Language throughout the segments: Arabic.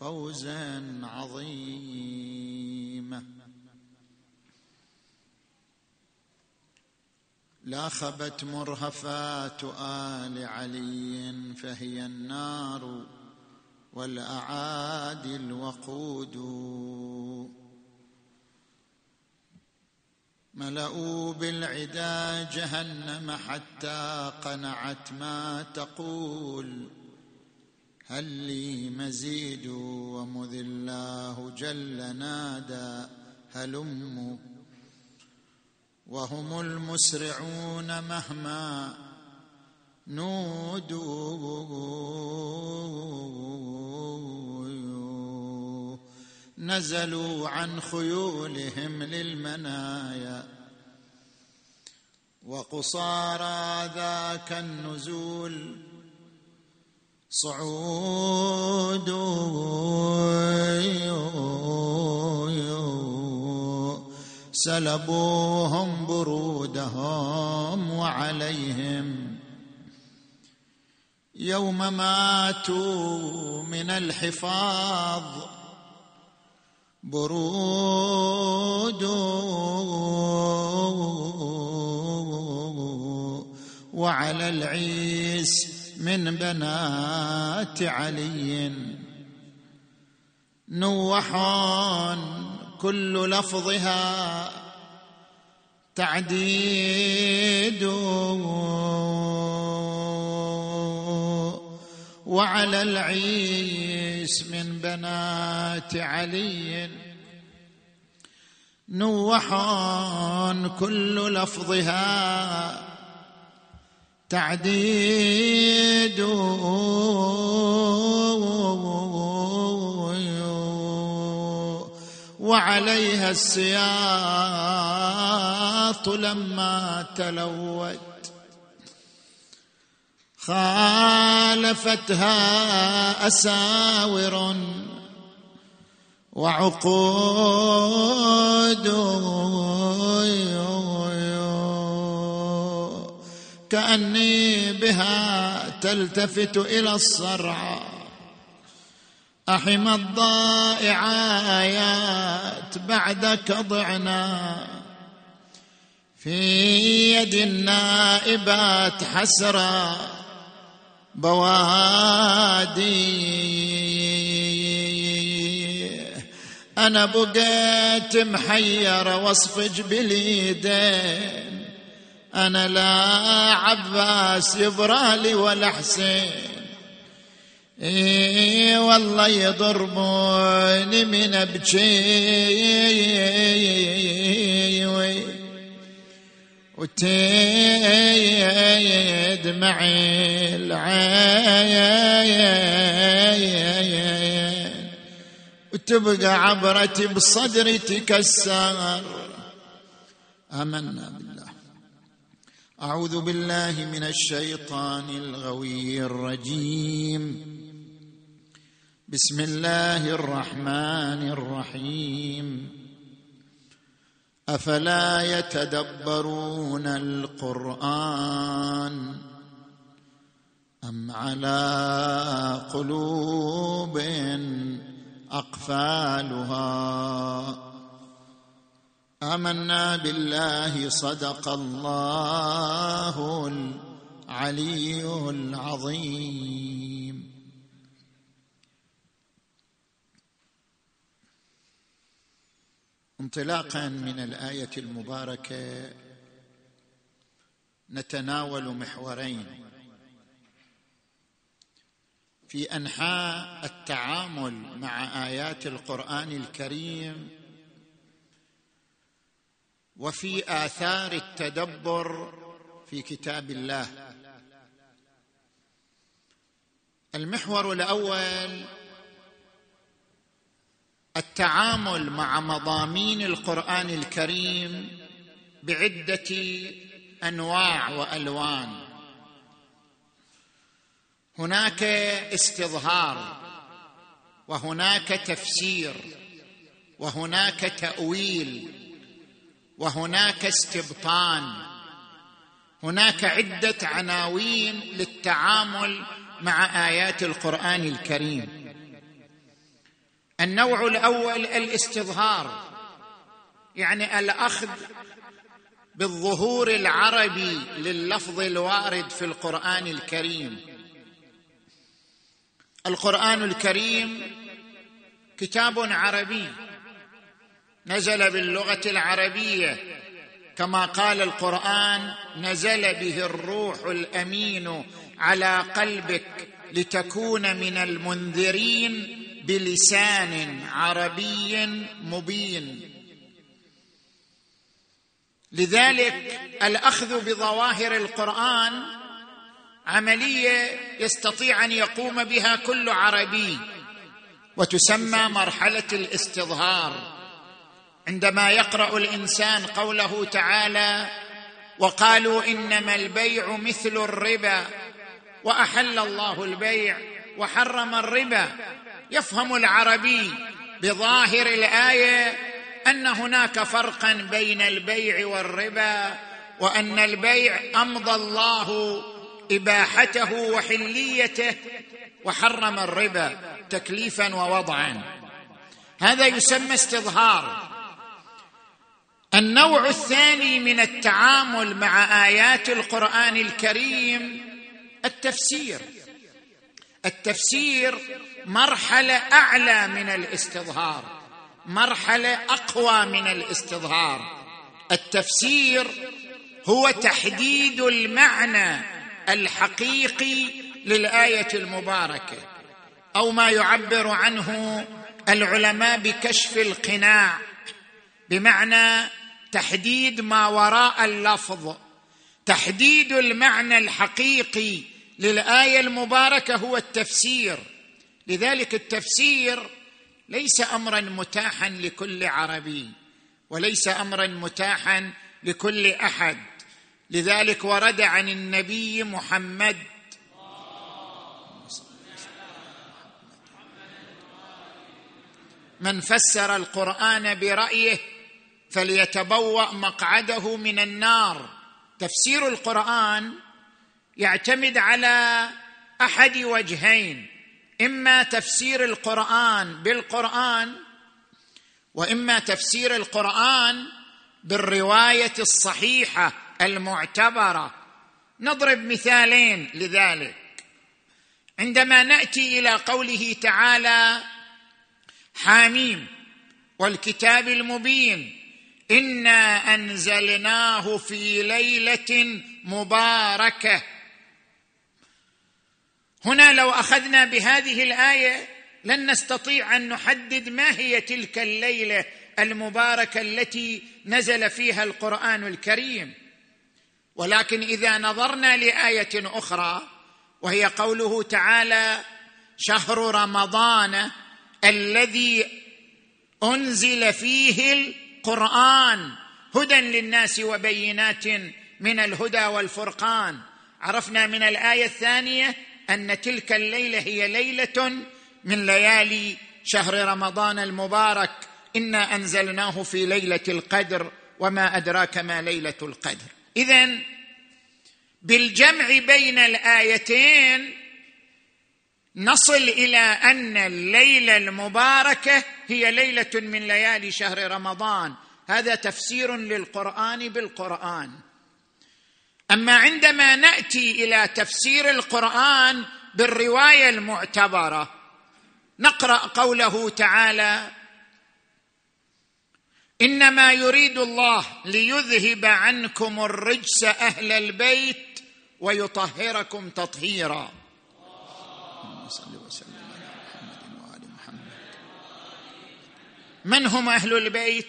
فوزا عظيما. لاخبت مرهفات آل علي فهي النار والأعادي الوقود. ملأوا بالعدا جهنم حتى قنعت ما تقول. هل لي مزيد ومذ الله جل نادى هلم وهم المسرعون مهما نودوا. نزلوا عن خيولهم للمنايا. وقصارى ذاك النزول صعود سلبوهم برودهم وعليهم يوم ماتوا من الحفاظ برود وعلى العيس من بنات علي. نوح كل لفظها تعديد. وعلى العيس من بنات علي. نوح كل لفظها تعديد. وعليها السياط لما تلوت. خالفتها أساور وعقود. كأني بها تلتفت إلى الصرع. أحم الضائع ايات بعدك ضعنا في يد النائبات حسرا. بوادي. أنا بقيت محير وأصفج باليدين أنا لا عباس يبرالي ولا حسين. إيه والله يضربوني من أبكي. وتيد معي العين. وتبقى عبرتي بصدري تكسر. آمنا بالله. أعوذ بالله من الشيطان الغوي الرجيم. بسم الله الرحمن الرحيم. أفلا يتدبرون القرآن أم على قلوب أقفالها؟ آمنا بالله صدق الله العلي العظيم. انطلاقا من الآية المباركة نتناول محورين. في أنحاء التعامل مع آيات القرآن الكريم وفي آثار التدبر في كتاب الله. المحور الأول التعامل مع مضامين القرآن الكريم بعدة أنواع وألوان. هناك استظهار وهناك تفسير وهناك تأويل وهناك استبطان. هناك عدة عناوين للتعامل مع آيات القرآن الكريم. النوع الأول الاستظهار يعني الأخذ بالظهور العربي لللفظ الوارد في القرآن الكريم. القرآن الكريم كتاب عربي. نزل باللغة العربية. كما قال القرآن نزل به الروح الأمين على قلبك لتكون من المنذرين بلسان عربي مبين. لذلك الأخذ بظواهر القرآن عملية يستطيع أن يقوم بها كل عربي وتسمى مرحلة الاستظهار. عندما يقرأ الإنسان قوله تعالى وقالوا إنما البيع مثل الربا وأحل الله البيع وحرم الربا يفهم العربي بظاهر الآية أن هناك فرقا بين البيع والربا وأن البيع أمضى الله إباحته وحليته وحرم الربا تكليفا ووضعا. هذا يسمى استظهار. النوع الثاني من التعامل مع آيات القرآن الكريم التفسير. التفسير مرحلة أعلى من الاستظهار مرحلة أقوى من الاستظهار. التفسير هو تحديد المعنى الحقيقي للآية المباركة أو ما يعبر عنه العلماء بكشف القناع بمعنى تحديد ما وراء اللفظ تحديد المعنى الحقيقي للآية المباركة هو التفسير. لذلك التفسير ليس امرا متاحا لكل عربي وليس امرا متاحا لكل أحد. لذلك ورد عن النبي محمد من فسر القرآن برأيه فليتبوأ مقعده من النار. تفسير القرآن يعتمد على أحد وجهين إما تفسير القرآن بالقرآن وإما تفسير القرآن بالرواية الصحيحة المعتبرة. نضرب مثالين لذلك. عندما نأتي إلى قوله تعالى حاميم والكتاب المبين انا انزلناه في ليله مباركه. هنا لو أخذنا بهذه الآية لن نستطيع أن نحدد ما هي تلك الليلة المباركة التي نزل فيها القرآن الكريم. ولكن إذا نظرنا لآية أخرى وهي قوله تعالى شهر رمضان الذي أنزل فيه القران هدى للناس وبينات من الهدى والفرقان. عرفنا من الآية الثانية أن تلك الليلة هي ليلة من ليالي شهر رمضان المبارك. إنا أنزلناه في ليلة القدر وما أدراك ما ليلة القدر. اذا بالجمع بين الآيتين نصل إلى أن الليلة المباركة هي ليلة من ليالي شهر رمضان. هذا تفسير للقرآن بالقرآن. أما عندما نأتي إلى تفسير القرآن بالرواية المعتبرة نقرأ قوله تعالى إنما يريد الله ليذهب عنكم الرجس أهل البيت ويطهركم تطهيرا. صل وسلم على محمد وال محمد. من هم أهل البيت.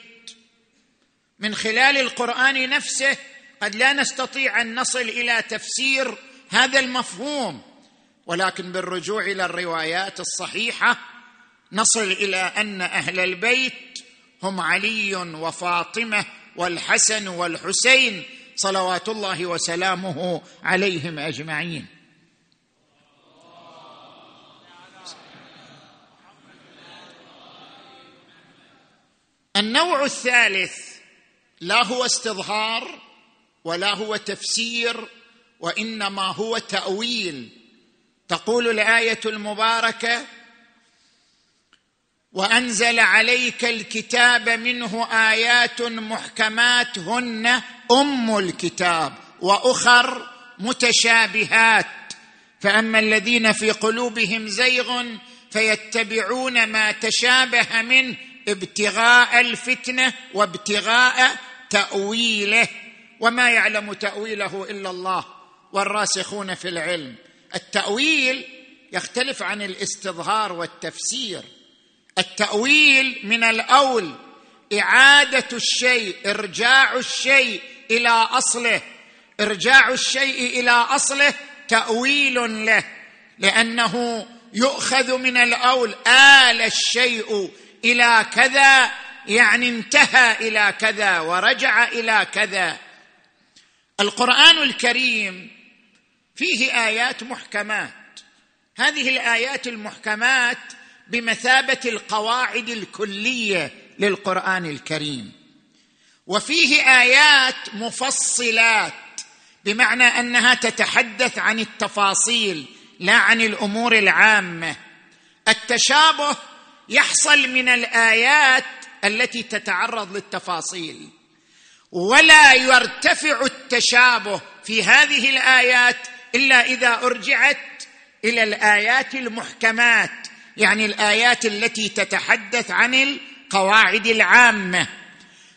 من خلال القرآن نفسه قد لا نستطيع أن نصل إلى تفسير هذا المفهوم ولكن بالرجوع إلى الروايات الصحيحة نصل إلى أن أهل البيت هم علي وفاطمة والحسن والحسين صلوات الله وسلامه عليهم أجمعين. النوع الثالث لا هو استظهار ولا هو تفسير وإنما هو تأويل. تقول الآية المباركة وأنزل عليك الكتاب منه آيات محكمات هن أم الكتاب وأخر متشابهات. فأما الذين في قلوبهم زيغ فيتبعون ما تشابه منه ابتغاء الفتنة وابتغاء تأويله. وما يعلم تأويله إلا الله والراسخون في العلم. التأويل يختلف عن الاستظهار والتفسير. التأويل من الأول إعادة الشيء إرجاع الشيء إلى أصله. إرجاع الشيء إلى أصله تأويل له لأنه يؤخذ من الأول آل الشيء إلى كذا يعني انتهى إلى كذا ورجع إلى كذا. القرآن الكريم فيه آيات محكمات. هذه الآيات المحكمات بمثابة القواعد الكلية للقرآن الكريم. وفيه آيات مفصلات بمعنى أنها تتحدث عن التفاصيل لا عن الأمور العامة. التشابه يحصل من الآيات التي تتعرض للتفاصيل. ولا يرتفع التشابه في هذه الآيات إلا إذا أرجعت إلى الآيات المحكمات يعني الآيات التي تتحدث عن القواعد العامة.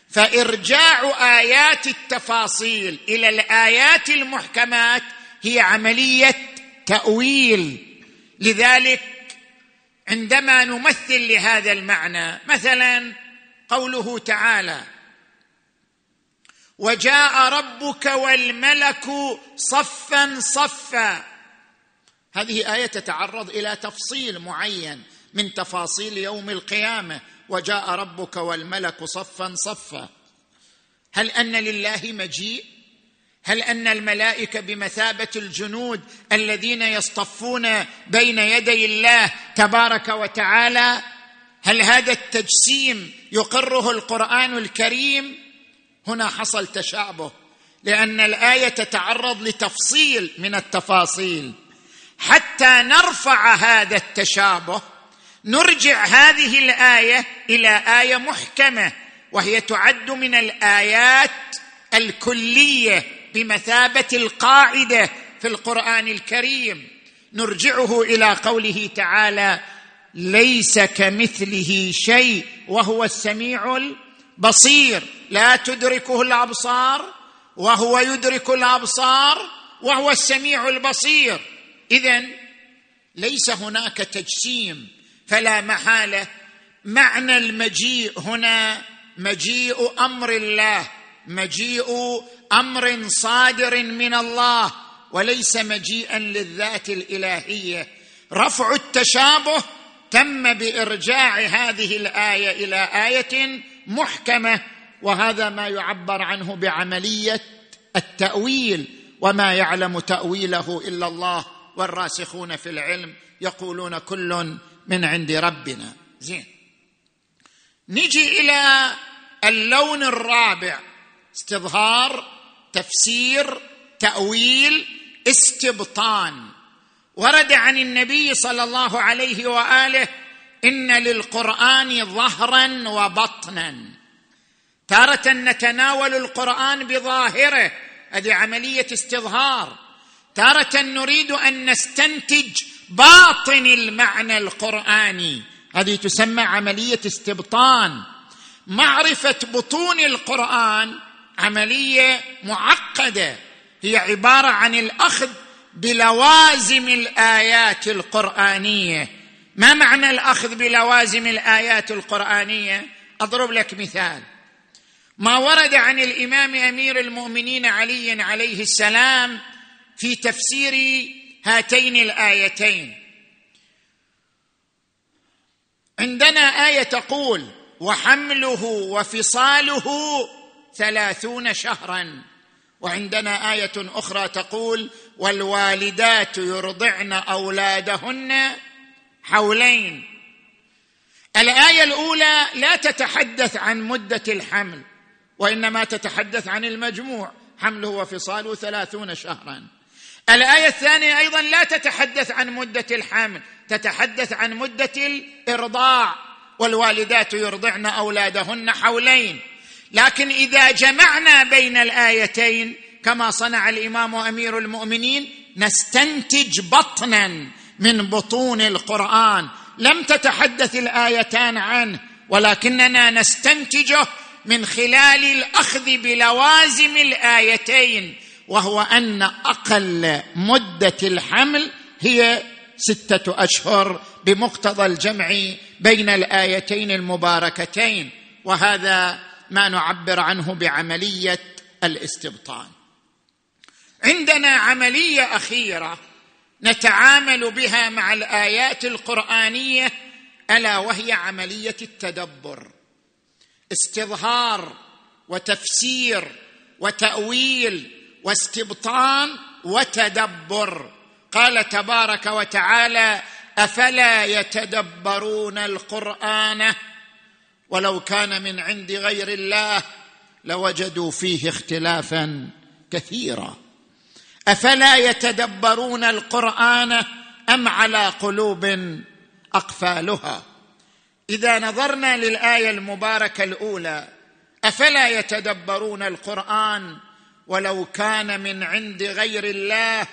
فإرجاع آيات التفاصيل إلى الآيات المحكمات هي عملية تأويل. لذلك عندما نمثل لهذا المعنى مثلا قوله تعالى وجاء ربك والملك صفا صفا. هذه آية تتعرض إلى تفصيل معين من تفاصيل يوم القيامة وجاء ربك والملك صفا صفا. هل أن لله مجيء؟ هل أن الملائكة بمثابة الجنود الذين يصطفون بين يدي الله تبارك وتعالى هل هذا التجسيم يقره القرآن الكريم؟ هنا حصل تشابه لأن الآية تتعرض لتفصيل من التفاصيل. حتى نرفع هذا التشابه نرجع هذه الآية إلى آية محكمة وهي تعد من الآيات الكلية بمثابة القاعدة في القرآن الكريم. نرجعه إلى قوله تعالى ليس كمثله شيء وهو السميع البصير. لا تدركه الأبصار وهو يدرك الأبصار وهو السميع البصير. اذا ليس هناك تجسيم فلا محالة. معنى المجيء هنا مجيء أمر الله. مجيء أمر صادر من الله وليس مجيئا للذات الإلهية. رفع التشابه تم بإرجاع هذه الآية إلى آية محكمة وهذا ما يعبر عنه بعملية التأويل وما يعلم تأويله إلا الله والراسخون في العلم يقولون كل من عند ربنا. زين. نجي إلى اللون الرابع. استظهار تفسير تأويل استبطان. ورد عن النبي صلى الله عليه وآله إن للقرآن ظهرا وبطنا. تارة نتناول القرآن بظاهره هذه عملية استظهار. تارة نريد أن نستنتج باطن المعنى القرآني هذه تسمى عملية استبطان. معرفة بطون القرآن عملية معقدة. هي عبارة عن الأخذ بلوازم الآيات القرآنية. ما معنى الأخذ بلوازم الآيات القرآنية؟ أضرب لك مثال. ما ورد عن الإمام أمير المؤمنين علي عليه السلام في تفسير هاتين الآيتين. عندنا آية تقول وحمله وفصاله ثلاثون شهرا. وعندنا آية أخرى تقول والوالدات يرضعن أولادهن حولين. الآية الأولى لا تتحدث عن مدة الحمل وإنما تتحدث عن المجموع. حمله وفصاله ثلاثون شهرا. الآية الثانية أيضا لا تتحدث عن مدة الحمل تتحدث عن مدة الإرضاع. والوالدات يرضعن أولادهن حولين. لكن إذا جمعنا بين الآيتين كما صنع الإمام أمير المؤمنين نستنتج بطنا من بطون القرآن. لم تتحدث الآيتان عنه ولكننا نستنتجه من خلال الأخذ بلوازم الآيتين وهو أن أقل مدة الحمل هي ستة أشهر بمقتضى الجمع بين الآيتين المباركتين. وهذا ما نعبر عنه بعملية الاستبطان. عندنا عملية أخيرة نتعامل بها مع الآيات القرآنية ألا وهي عملية التدبر. استظهار وتفسير وتأويل واستبطان وتدبر. قال تبارك وتعالى أفلا يتدبرون القرآن ولو كان من عند غير الله لوجدوا فيه اختلافا كثيرا. أفلا يتدبرون القرآن أم على قلوب أقفالها؟ إذا نظرنا للآية المباركة الأولى أفلا يتدبرون القرآن ولو كان من عند غير الله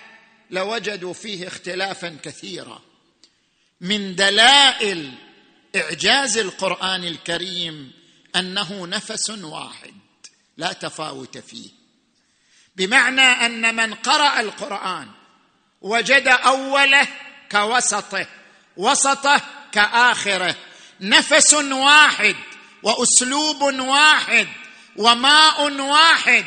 لوجدوا فيه اختلافا كثيرا. من دلائل إعجاز القرآن الكريم أنه نفس واحد لا تفاوت فيه. بمعنى أن من قرأ القرآن وجد أوله كوسطه وسطه كآخره. نفس واحد وأسلوب واحد وماء واحد.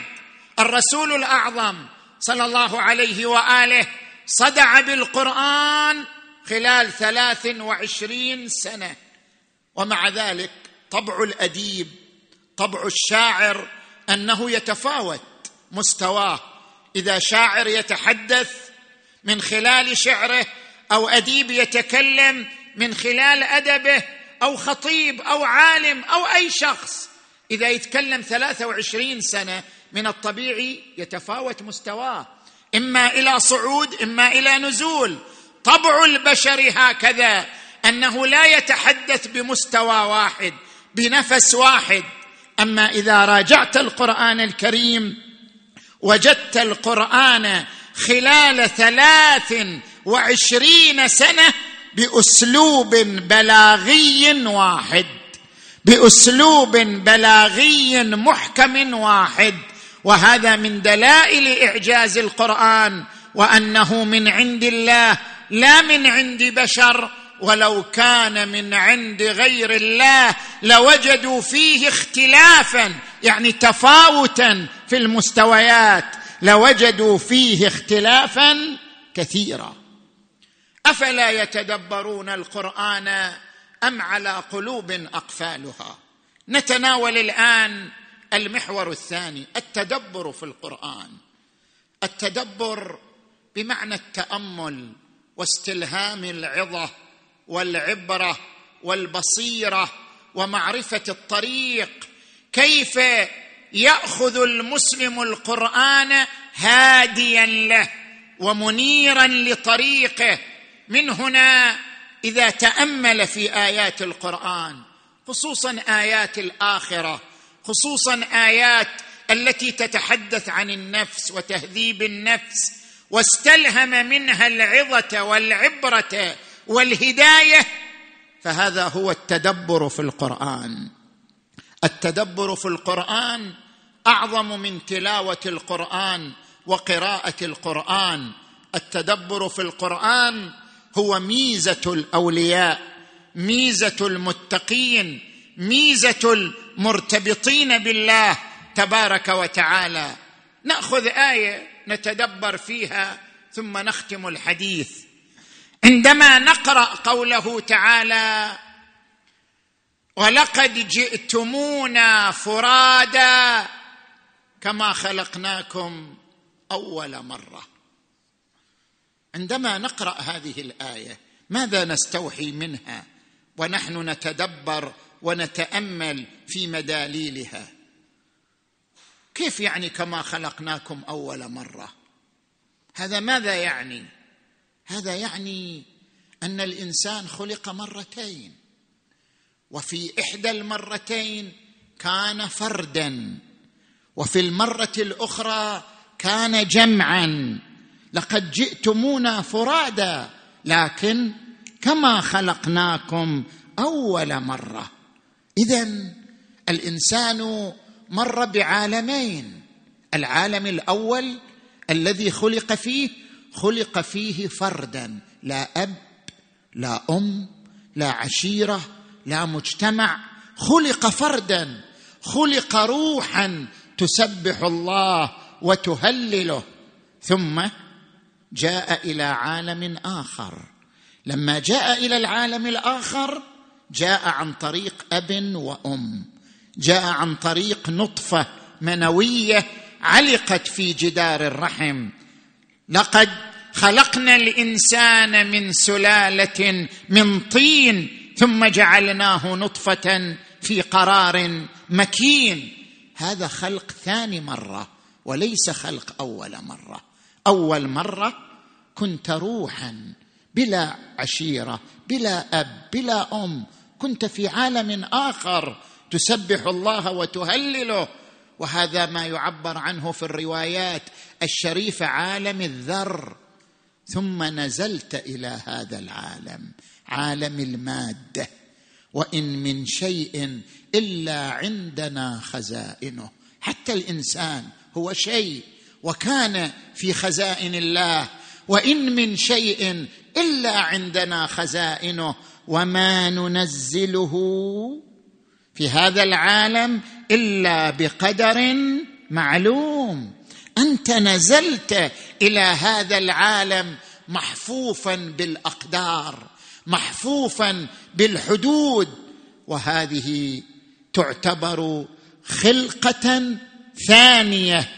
الرسول الأعظم صلى الله عليه وآله صدع بالقرآن خلال ثلاث وعشرين سنة. ومع ذلك طبع الأديب طبع الشاعر أنه يتفاوت مستواه. إذا شاعر يتحدث من خلال شعره أو أديب يتكلم من خلال أدبه أو خطيب أو عالم أو أي شخص. إذا يتكلم ثلاثة وعشرين سنة من الطبيعي يتفاوت مستواه. إما إلى صعود إما إلى نزول. طبع البشر هكذا. أنه لا يتحدث بمستوى واحد بنفس واحد. أما إذا راجعت القرآن الكريم وجدت القرآن خلال ثلاث وعشرين سنة بأسلوب بلاغي واحد بأسلوب بلاغي محكم واحد. وهذا من دلائل إعجاز القرآن وأنه من عند الله لا من عند بشر. ولو كان من عند غير الله لوجدوا فيه اختلافا يعني تفاوتا في المستويات لوجدوا فيه اختلافا كثيرا. أفلا يتدبرون القرآن أم على قلوب أقفالها؟ نتناول الآن المحور الثاني التدبر في القرآن. التدبر بمعنى التأمل واستلهام العظة والعبرة والبصيرة ومعرفة الطريق كيف يأخذ المسلم القرآن هاديا له ومنيرا لطريقه؟ من هنا إذا تأمل في آيات القرآن خصوصا آيات الآخرة خصوصا آيات التي تتحدث عن النفس وتهذيب النفس واستلهم منها العظة والعبرة والهداية فهذا هو التدبر في القرآن. التدبر في القرآن أعظم من تلاوة القرآن وقراءة القرآن. التدبر في القرآن هو ميزة الأولياء ميزة المتقين ميزة المرتبطين بالله تبارك وتعالى. نأخذ آية نتدبر فيها ثم نختم الحديث. عندما نقرأ قوله تعالى ولقد جئتمونا فرادا كما خلقناكم أول مرة. عندما نقرأ هذه الآية ماذا نستوحي منها؟ ونحن نتدبر ونتأمل في مداليلها. كيف يعني كما خلقناكم أول مرة؟ هذا ماذا يعني؟ هذا يعني أن الإنسان خلق مرتين وفي إحدى المرتين كان فردا وفي المرة الأخرى كان جمعا. لقد جئتمونا فرادا لكن كما خلقناكم أول مرة. اذا الإنسان مر بعالمين العالم الأول الذي خلق فيه خلق فيه فردا لا أب لا أم لا عشيرة لا مجتمع. خلق فردا خلق روحا تسبح الله وتهلله. ثم جاء إلى عالم آخر. لما جاء إلى العالم الآخر جاء عن طريق أب وأم. جاء عن طريق نطفة منوية علقت في جدار الرحم. لقد خلقنا الإنسان من سلالة من طين ثم جعلناه نطفة في قرار مكين. هذا خلق ثاني مرة وليس خلق أول مرة. أول مرة كنت روحا بلا عشيرة بلا أب بلا أم. كنت في عالم آخر تسبح الله وتهلله. وهذا ما يعبر عنه في الروايات الشريفه عالم الذر. ثم نزلت إلى هذا العالم عالم المادة. وإن من شيء إلا عندنا خزائنه. حتى الإنسان هو شيء وكان في خزائن الله. وإن من شيء إلا عندنا خزائنه. وما ننزله في هذا العالم إلا بقدر معلوم. أنت نزلت إلى هذا العالم محفوفا بالأقدار محفوفا بالحدود. وهذه تعتبر خلقة ثانية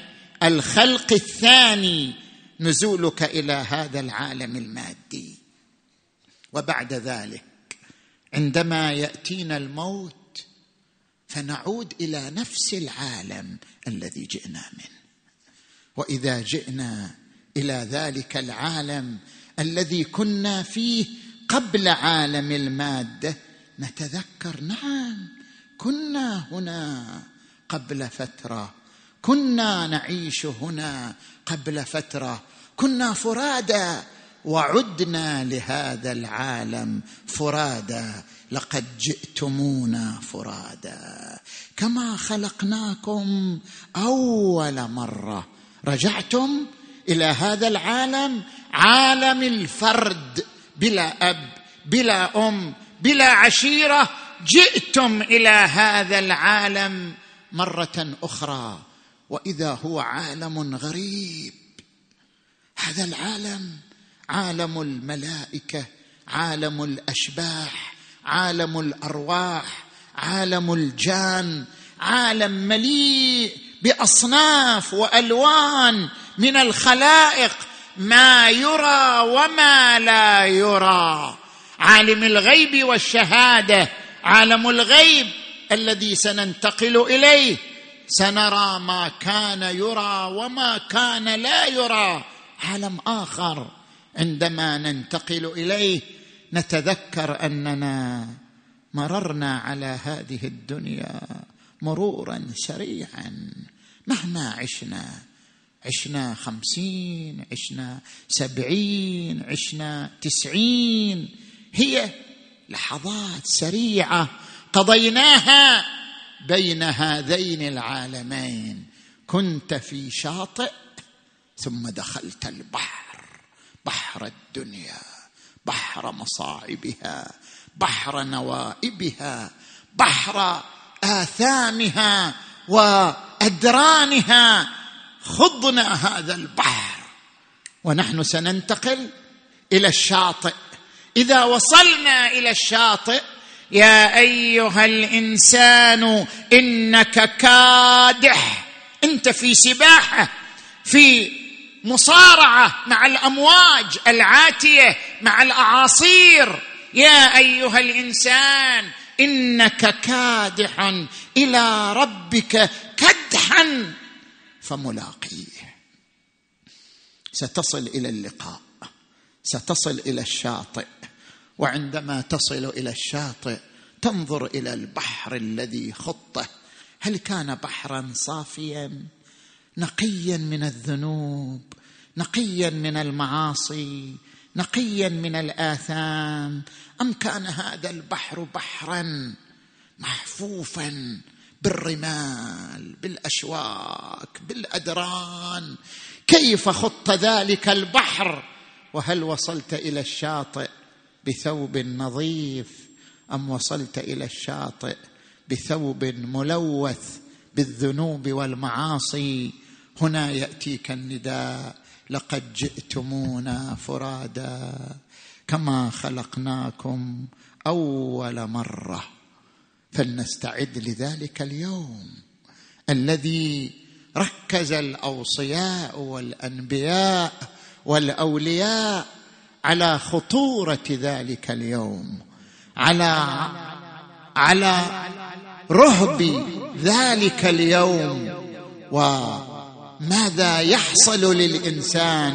الخلق الثاني. نزولك إلى هذا العالم المادي. وبعد ذلك عندما يأتينا الموت فنعود إلى نفس العالم الذي جئنا منه وإذا جئنا إلى ذلك العالم الذي كنا فيه قبل عالم المادة نتذكر نعم كنا هنا قبل فترة كنا نعيش هنا قبل فترة كنا فرادى وعدنا لهذا العالم فرادا لقد جئتمونا فرادا كما خلقناكم أول مرة. رجعتم إلى هذا العالم عالم الفرد بلا أب بلا أم بلا عشيرة. جئتم إلى هذا العالم مرة أخرى وإذا هو عالم غريب. هذا العالم عالم الملائكة عالم الأشباح. عالم الأرواح عالم الجان عالم مليء بأصناف وألوان من الخلائق ما يرى وما لا يرى. عالم الغيب والشهادة عالم الغيب الذي سننتقل إليه. سنرى ما كان يرى وما كان لا يرى. عالم آخر عندما ننتقل إليه. نتذكر أننا مررنا على هذه الدنيا مرورا سريعا. مهما عشنا عشنا خمسين عشنا سبعين عشنا تسعين هي لحظات سريعة قضيناها بين هذين العالمين. كنت في شاطئ ثم دخلت البحر بحر الدنيا. بحر مصاعبها بحر نوائبها بحر آثامها وأدرانها. خضنا هذا البحر ونحن سننتقل إلى الشاطئ. إذا وصلنا إلى الشاطئ يا أيها الإنسان إنك كادح. أنت في سباحة في مصارعة مع الأمواج العاتية مع الأعاصير. يا أيها الإنسان إنك كادح إلى ربك كدحا فملاقيه. ستصل إلى اللقاء ستصل إلى الشاطئ وعندما تصل إلى الشاطئ تنظر إلى البحر الذي خطه. هل كان بحرا صافيا؟ نقيا من الذنوب نقيا من المعاصي نقيا من الآثام. أم كان هذا البحر بحرا محفوفا بالرمال بالأشواك بالأدران؟ كيف خط ذلك البحر؟ وهل وصلت إلى الشاطئ بثوب نظيف؟ أم وصلت إلى الشاطئ بثوب ملوث بالذنوب والمعاصي؟ هنا يأتيك النداء. لقد جئتمونا فرادا كما خلقناكم أول مرة. فلنستعد لذلك اليوم. الذي ركز الأوصياء والأنبياء والأولياء على خطورة ذلك اليوم. على على رهب ذلك اليوم. وماذا يحصل للإنسان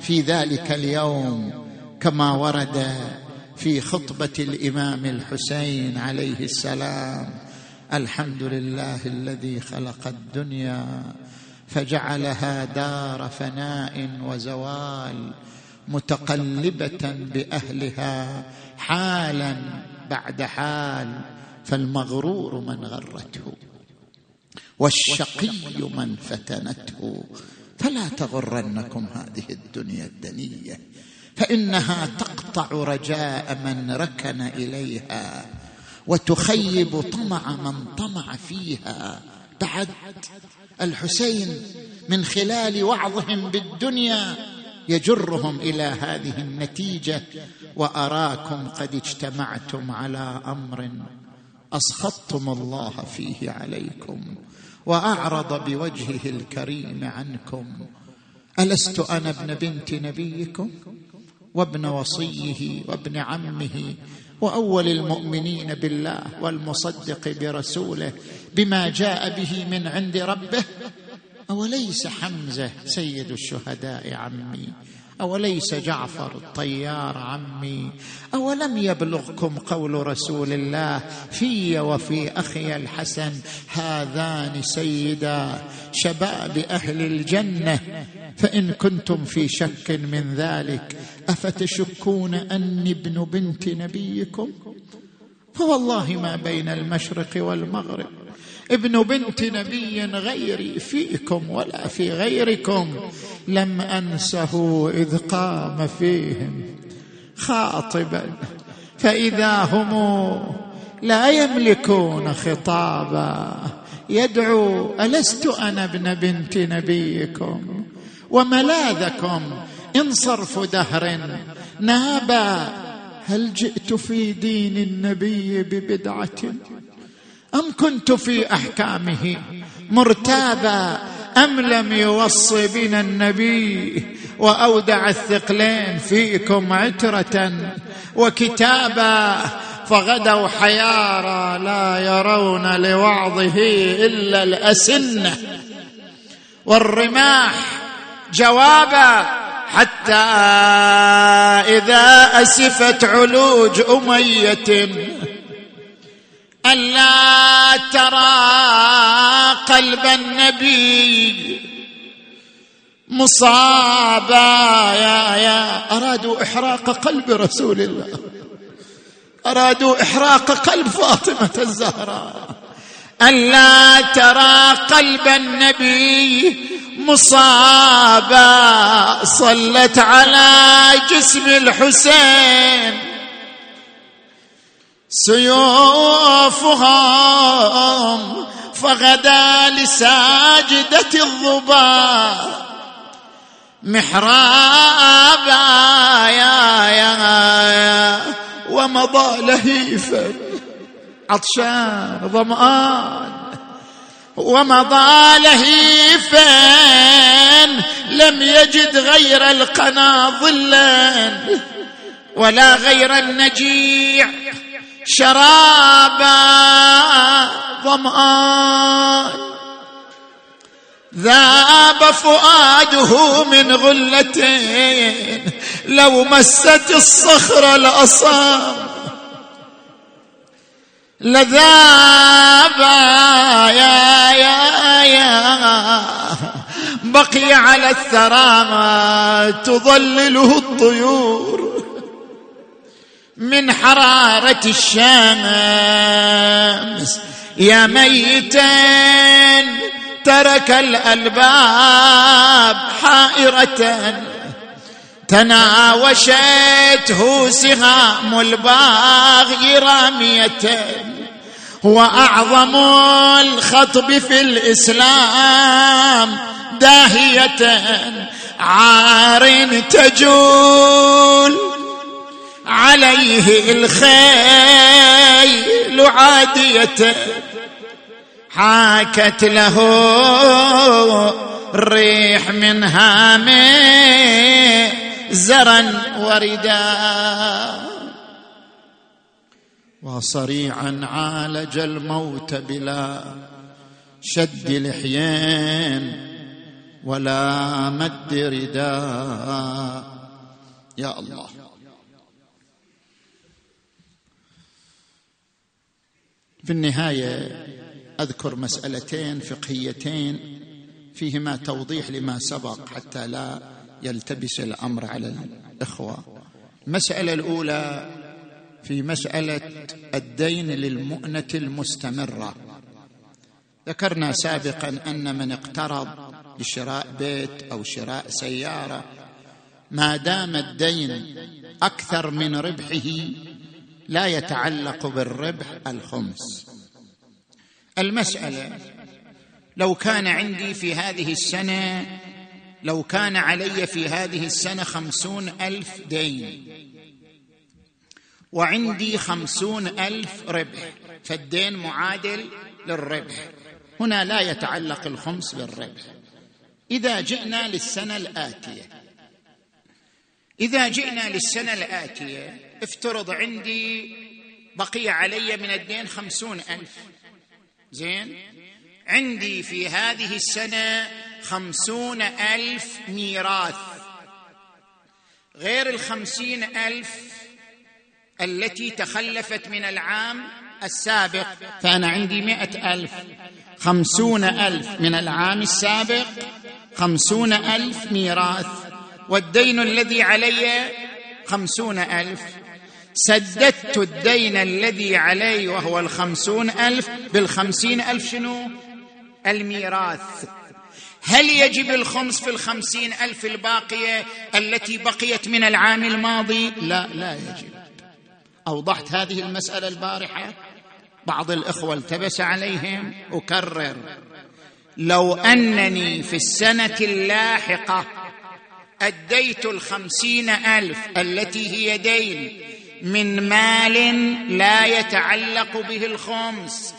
في ذلك اليوم كما ورد في خطبة الإمام الحسين عليه السلام الحمد لله الذي خلق الدنيا فجعلها دار فناء وزوال متقلبة بأهلها حالا بعد حال فالمغرور من غرته. والشقي من فتنته. فلا تغرنكم هذه الدنيا الدنية فإنها تقطع رجاء من ركن إليها وتخيب طمع من طمع فيها. بعد الحسين من خلال وعظهم بالدنيا يجرهم إلى هذه النتيجة وأراكم قد اجتمعتم على أمر أسخطتم الله فيه عليكم. وأعرض بوجهه الكريم عنكم. ألست أنا ابن بنت نبيكم وابن وصيه وابن عمه وأول المؤمنين بالله والمصدق برسوله بما جاء به من عند ربه؟ أوليس حمزة سيد الشهداء عمي. أوليس جعفر الطيار عمي؟ أولم يبلغكم قول رسول الله في وفي أخي الحسن هذان سيدا شباب أهل الجنة؟ فإن كنتم في شك من ذلك أفتشكون أني ابن بنت نبيكم؟ فوالله ما بين المشرق والمغرب. ابن بنت نبي غيري فيكم ولا في غيركم لم أنسه إذ قام فيهم خاطبا. فإذا هم لا يملكون خطابا يدعو ألست أنا ابن بنت نبيكم؟ وملاذكم إن صرف دهر نابا هل جئت في دين النبي ببدعة؟ أم كنت في أحكامه؟ مرتابا أم لم يوص بنا النبي وأودع الثقلين فيكم عترة وكتابا فغدوا حيارى لا يرون لوعظه إلا الأسنة. والرماح جوابا حتى إذا أسفت علوج أمية ألا ترى قلب النبي مصابا. يا يا أرادوا إحراق قلب رسول الله. أرادوا إحراق قلب فاطمة الزهراء. ألا ترى قلب النبي مصابا. صلت على جسم الحسين. سيوفهم فغدا لساجدة الظباء محرابا يا يا ومضى لهيفا. عطشان ظمآن. ومضى لهيفا لم يجد غير القنا ظلا ولا غير النجيع. شرابا ظمآن. ذاب فؤاده من غلتين لو مست الصخر لأصاب. لذاب يا يا يا. بقي على الثرى ما تظلله الطيور. من حرارة الشمس. يا ميتا ترك الألباب حائرة. تناوشته سهام الباغي راميه واعظم الخطب في الإسلام. داهية عار تجول. عليه الخيل عادية. حاكت له الريح من هامه زرا وردا. وصريعا عالج الموت بلا شد لحيين ولا مد رداء يا الله. في النهاية أذكر مسألتين فقهيتين فيهما توضيح لما سبق حتى لا يلتبس الأمر على الإخوة. المسألة الأولى في مسألة الدين للمؤنة المستمرة. ذكرنا سابقا أن من اقترض لشراء بيت أو شراء سيارة ما دام الدين أكثر من ربحه لا يتعلق بالربح الخمس. المسألة لو كان عندي في هذه السنة لو كان علي في هذه السنة خمسون ألف دين وعندي خمسون ألف ربح فالدين معادل للربح. هنا لا يتعلق الخمس بالربح. إذا جئنا للسنة الآتية إذا جئنا للسنة الآتية افترض عندي بقي علي من الدين خمسون ألف. زين؟ عندي في هذه السنة خمسون ألف ميراث. غير الخمسين ألف التي تخلفت من العام السابق فأنا عندي مئة ألف. خمسون ألف من العام السابق خمسون ألف ميراث. والدين الذي علي خمسون ألف. سددت الدين الذي علي وهو الخمسون ألف بالخمسين ألف شنو؟ الميراث. هل يجب الخمس في الخمسين ألف الباقية التي بقيت من العام الماضي؟ لا لا يجب. أوضحت هذه المسألة البارحة؟ بعض الإخوة التبس عليهم أكرر. لو أنني في السنة اللاحقة أديت الخمسين ألف التي هي دين من مال لا يتعلق به الخمس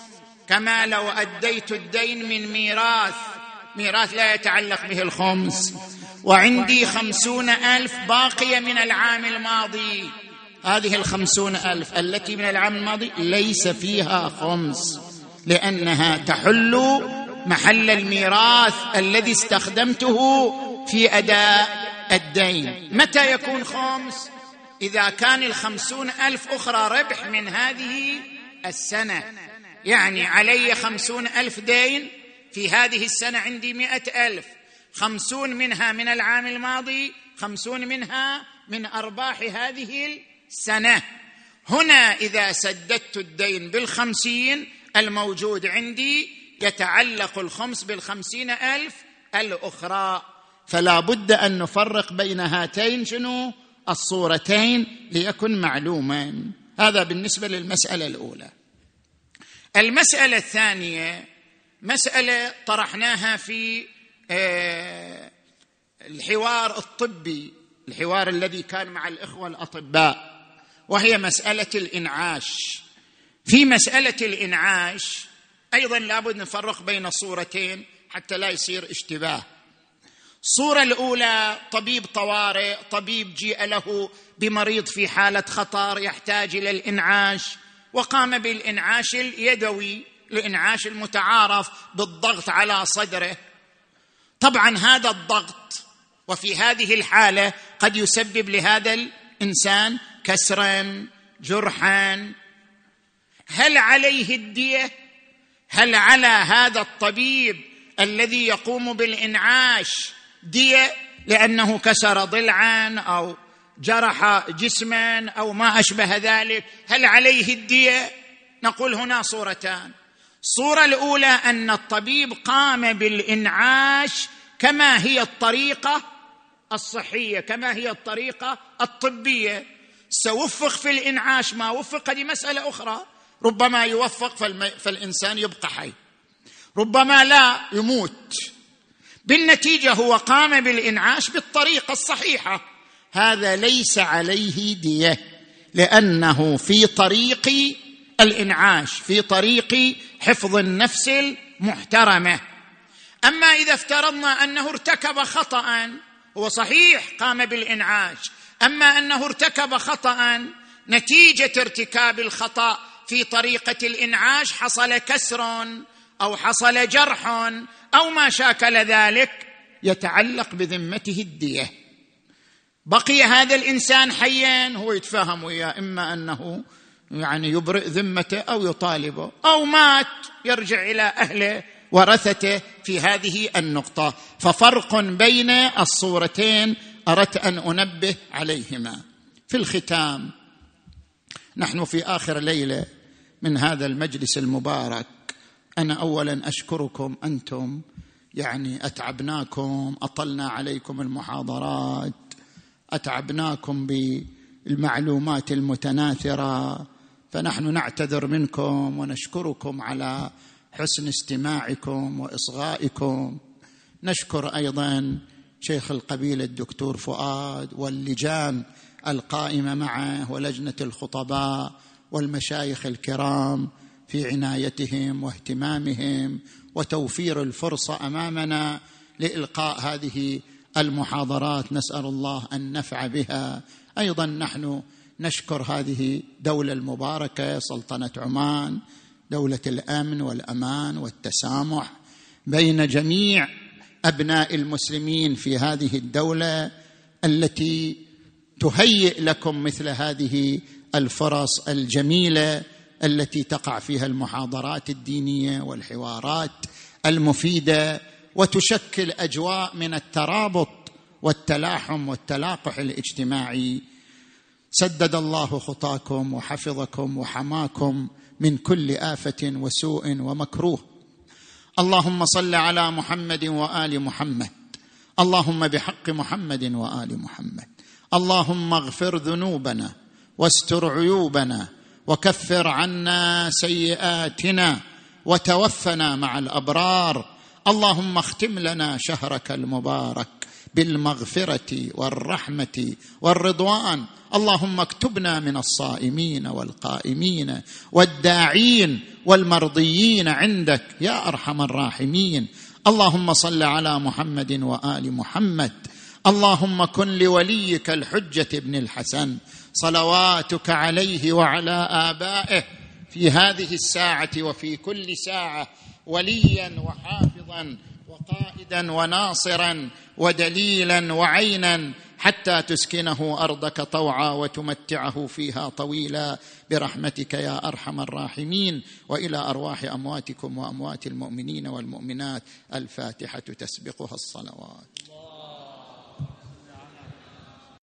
كما لو أديت الدين من ميراث ميراث لا يتعلق به الخمس. وعندي خمسون ألف باقيه من العام الماضي. هذه الخمسون ألف التي من العام الماضي ليس فيها خمس لأنها تحل محل الميراث الذي استخدمته في أداء الدين. متى يكون خمس؟ إذا كان الخمسون ألف أخرى ربح من هذه السنة يعني علي خمسون ألف دين في هذه السنة عندي مئة ألف. خمسون منها من العام الماضي خمسون منها من أرباح هذه السنة. هنا إذا سددت الدين بالخمسين الموجود عندي يتعلق الخمس بالخمسين ألف الأخرى. فلا بد أن نفرق بين هاتين شنو؟ الصورتين ليكن معلوما. هذا بالنسبة للمسألة الأولى. المسألة الثانية مسألة طرحناها في آه، الحوار الطبي الحوار الذي كان مع الإخوة الأطباء وهي مسألة الإنعاش. في مسألة الإنعاش أيضا لابد نفرق بين صورتين حتى لا يصير اشتباه. الصورة الأولى طبيب طوارئ طبيب جيء له بمريض في حالة خطر يحتاج إلى الإنعاش وقام بالإنعاش اليدوي الإنعاش المتعارف بالضغط على صدره. طبعا هذا الضغط وفي هذه الحالة قد يسبب لهذا الإنسان كسرا جرحا. هل عليه الدية؟ هل على هذا الطبيب الذي يقوم بالإنعاش؟ دية لأنه كسر ضلعا أو جرح جسما أو ما أشبه ذلك. هل عليه الدية؟ نقول هنا صورتان. الصورة الأولى أن الطبيب قام بالإنعاش كما هي الطريقة الصحية كما هي الطريقة الطبية. سوفق في الإنعاش ما وفق هذه مساله أخرى. ربما يوفق فالإنسان يبقى حي. ربما لا يموت. بالنتيجة هو قام بالإنعاش بالطريقة الصحيحة. هذا ليس عليه دية لأنه في طريق الإنعاش في طريق حفظ النفس المحترمة. أما إذا افترضنا أنه ارتكب خطأ هو صحيح قام بالإنعاش. أما أنه ارتكب خطأ نتيجة ارتكاب الخطأ في طريقة الإنعاش حصل كسر أو حصل جرح أو ما شاكل ذلك يتعلق بذمته الدية. بقي هذا الإنسان حيا هو يتفاهم وياه إما أنه يعني يبرئ ذمته أو يطالبه أو مات يرجع إلى أهله ورثته في هذه النقطة. ففرق بين الصورتين أردت أن أنبه عليهما. في الختام نحن في آخر ليلة من هذا المجلس المبارك. أنا اولا أشكركم أنتم يعني أتعبناكم أطلنا عليكم المحاضرات أتعبناكم بالمعلومات المتناثرة فنحن نعتذر منكم ونشكركم على حسن استماعكم وإصغائكم. نشكر أيضا شيخ القبيلة الدكتور فؤاد واللجان القائمة معه ولجنة الخطباء والمشايخ الكرام في عنايتهم واهتمامهم وتوفير الفرصة أمامنا لإلقاء هذه المحاضرات. نسأل الله أن نفع بها. أيضا نحن نشكر هذه الدولة المباركة سلطنة عمان دولة الأمن والأمان والتسامح بين جميع أبناء المسلمين في هذه الدولة التي تهيئ لكم مثل هذه الفرص الجميلة التي تقع فيها المحاضرات الدينية والحوارات المفيدة وتشكل أجواء من الترابط والتلاحم والتلاقح الاجتماعي. سدد الله خطاكم وحفظكم وحماكم من كل آفة وسوء ومكروه. اللهم صل على محمد وآل محمد. اللهم بحق محمد وآل محمد. اللهم اغفر ذنوبنا واستر عيوبنا وكفر عنا سيئاتنا وتوفنا مع الأبرار. اللهم اختم لنا شهرك المبارك بالمغفرة والرحمة والرضوان. اللهم اكتبنا من الصائمين والقائمين والداعين والمرضيين عندك يا أرحم الراحمين. اللهم صل على محمد وآل محمد. اللهم كن لوليك الحجة ابن الحسن. صلواتك عليه وعلى آبائه في هذه الساعة وفي كل ساعة وليا وحافظا وقائدا وناصرا ودليلا وعينا حتى تسكنه أرضك طوعا وتمتعه فيها طويلا. برحمتك يا أرحم الراحمين. وإلى أرواح أمواتكم وأموات المؤمنين والمؤمنات الفاتحة تسبقها الصلوات.